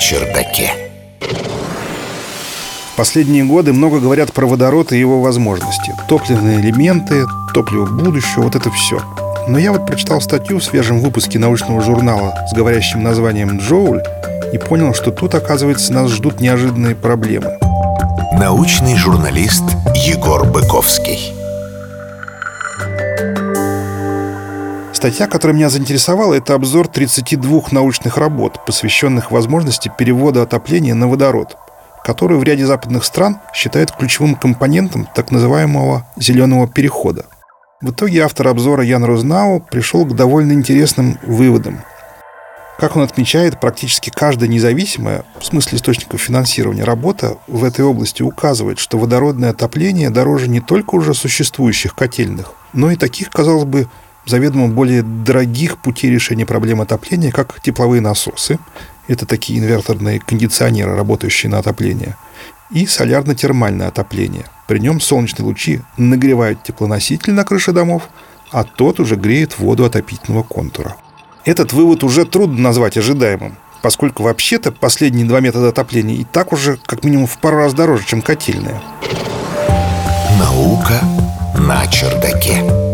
чердаке. В последние годы много говорят про водород и его возможности. Топливные элементы, топливо будущего, вот это все. Но я вот прочитал статью в свежем выпуске научного журнала с говорящим названием «Джоуль» и понял, что тут, оказывается, нас ждут неожиданные проблемы. Научный журналист Егор Быковский. Статья, которая меня заинтересовала, это обзор 32 научных работ, посвященных возможности перевода отопления на водород, который в ряде западных стран считают ключевым компонентом так называемого «зеленого перехода». В итоге автор обзора Ян Рознау пришел к довольно интересным выводам. Как он отмечает, практически каждая независимая, в смысле источников финансирования, работа в этой области указывает, что водородное отопление дороже не только уже существующих котельных, но и таких, казалось бы, заведомо более дорогих путей решения проблем отопления, как тепловые насосы, это такие инверторные кондиционеры, работающие на отопление, и солярно-термальное отопление. При нем солнечные лучи нагревают теплоноситель на крыше домов, а тот уже греет воду отопительного контура. Этот вывод уже трудно назвать ожидаемым, поскольку вообще-то последние два метода отопления и так уже как минимум в пару раз дороже, чем котельная. Наука на чердаке.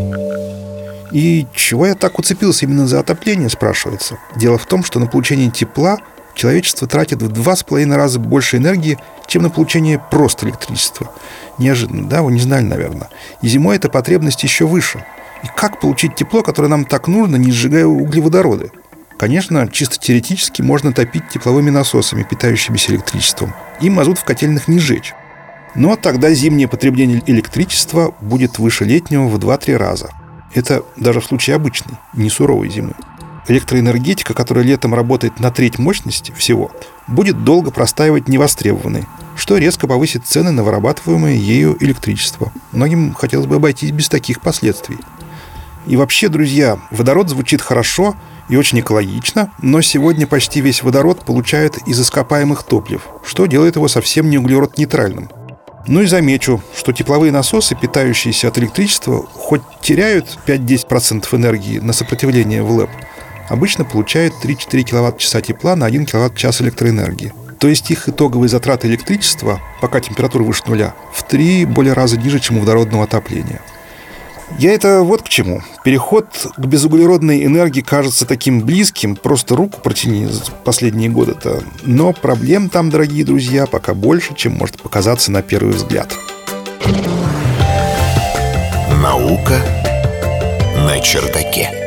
И чего я так уцепился именно за отопление, спрашивается. Дело в том, что на получение тепла человечество тратит в два с половиной раза больше энергии, чем на получение просто электричества. Неожиданно, да? Вы не знали, наверное. И зимой эта потребность еще выше. И как получить тепло, которое нам так нужно, не сжигая углеводороды? Конечно, чисто теоретически можно топить тепловыми насосами, питающимися электричеством, и мазут в котельных не жечь. Но тогда зимнее потребление электричества будет выше летнего в 2-3 раза – это даже в случае обычной, не суровой зимы. Электроэнергетика, которая летом работает на треть мощности всего, будет долго простаивать невостребованной, что резко повысит цены на вырабатываемое ею электричество. Многим хотелось бы обойтись без таких последствий. И вообще, друзья, водород звучит хорошо и очень экологично, но сегодня почти весь водород получают из ископаемых топлив, что делает его совсем не углерод-нейтральным. Ну и замечу, что тепловые насосы, питающиеся от электричества, хоть теряют 5-10% энергии на сопротивление в ЛЭП, обычно получают 3-4 кВт-часа тепла на 1 кВт-час электроэнергии. То есть их итоговые затраты электричества, пока температура выше нуля, в три более раза ниже, чем у водородного отопления – я это вот к чему. Переход к безуглеродной энергии кажется таким близким, просто руку протяни последние годы-то. Но проблем там, дорогие друзья, пока больше, чем может показаться на первый взгляд. Наука на чердаке.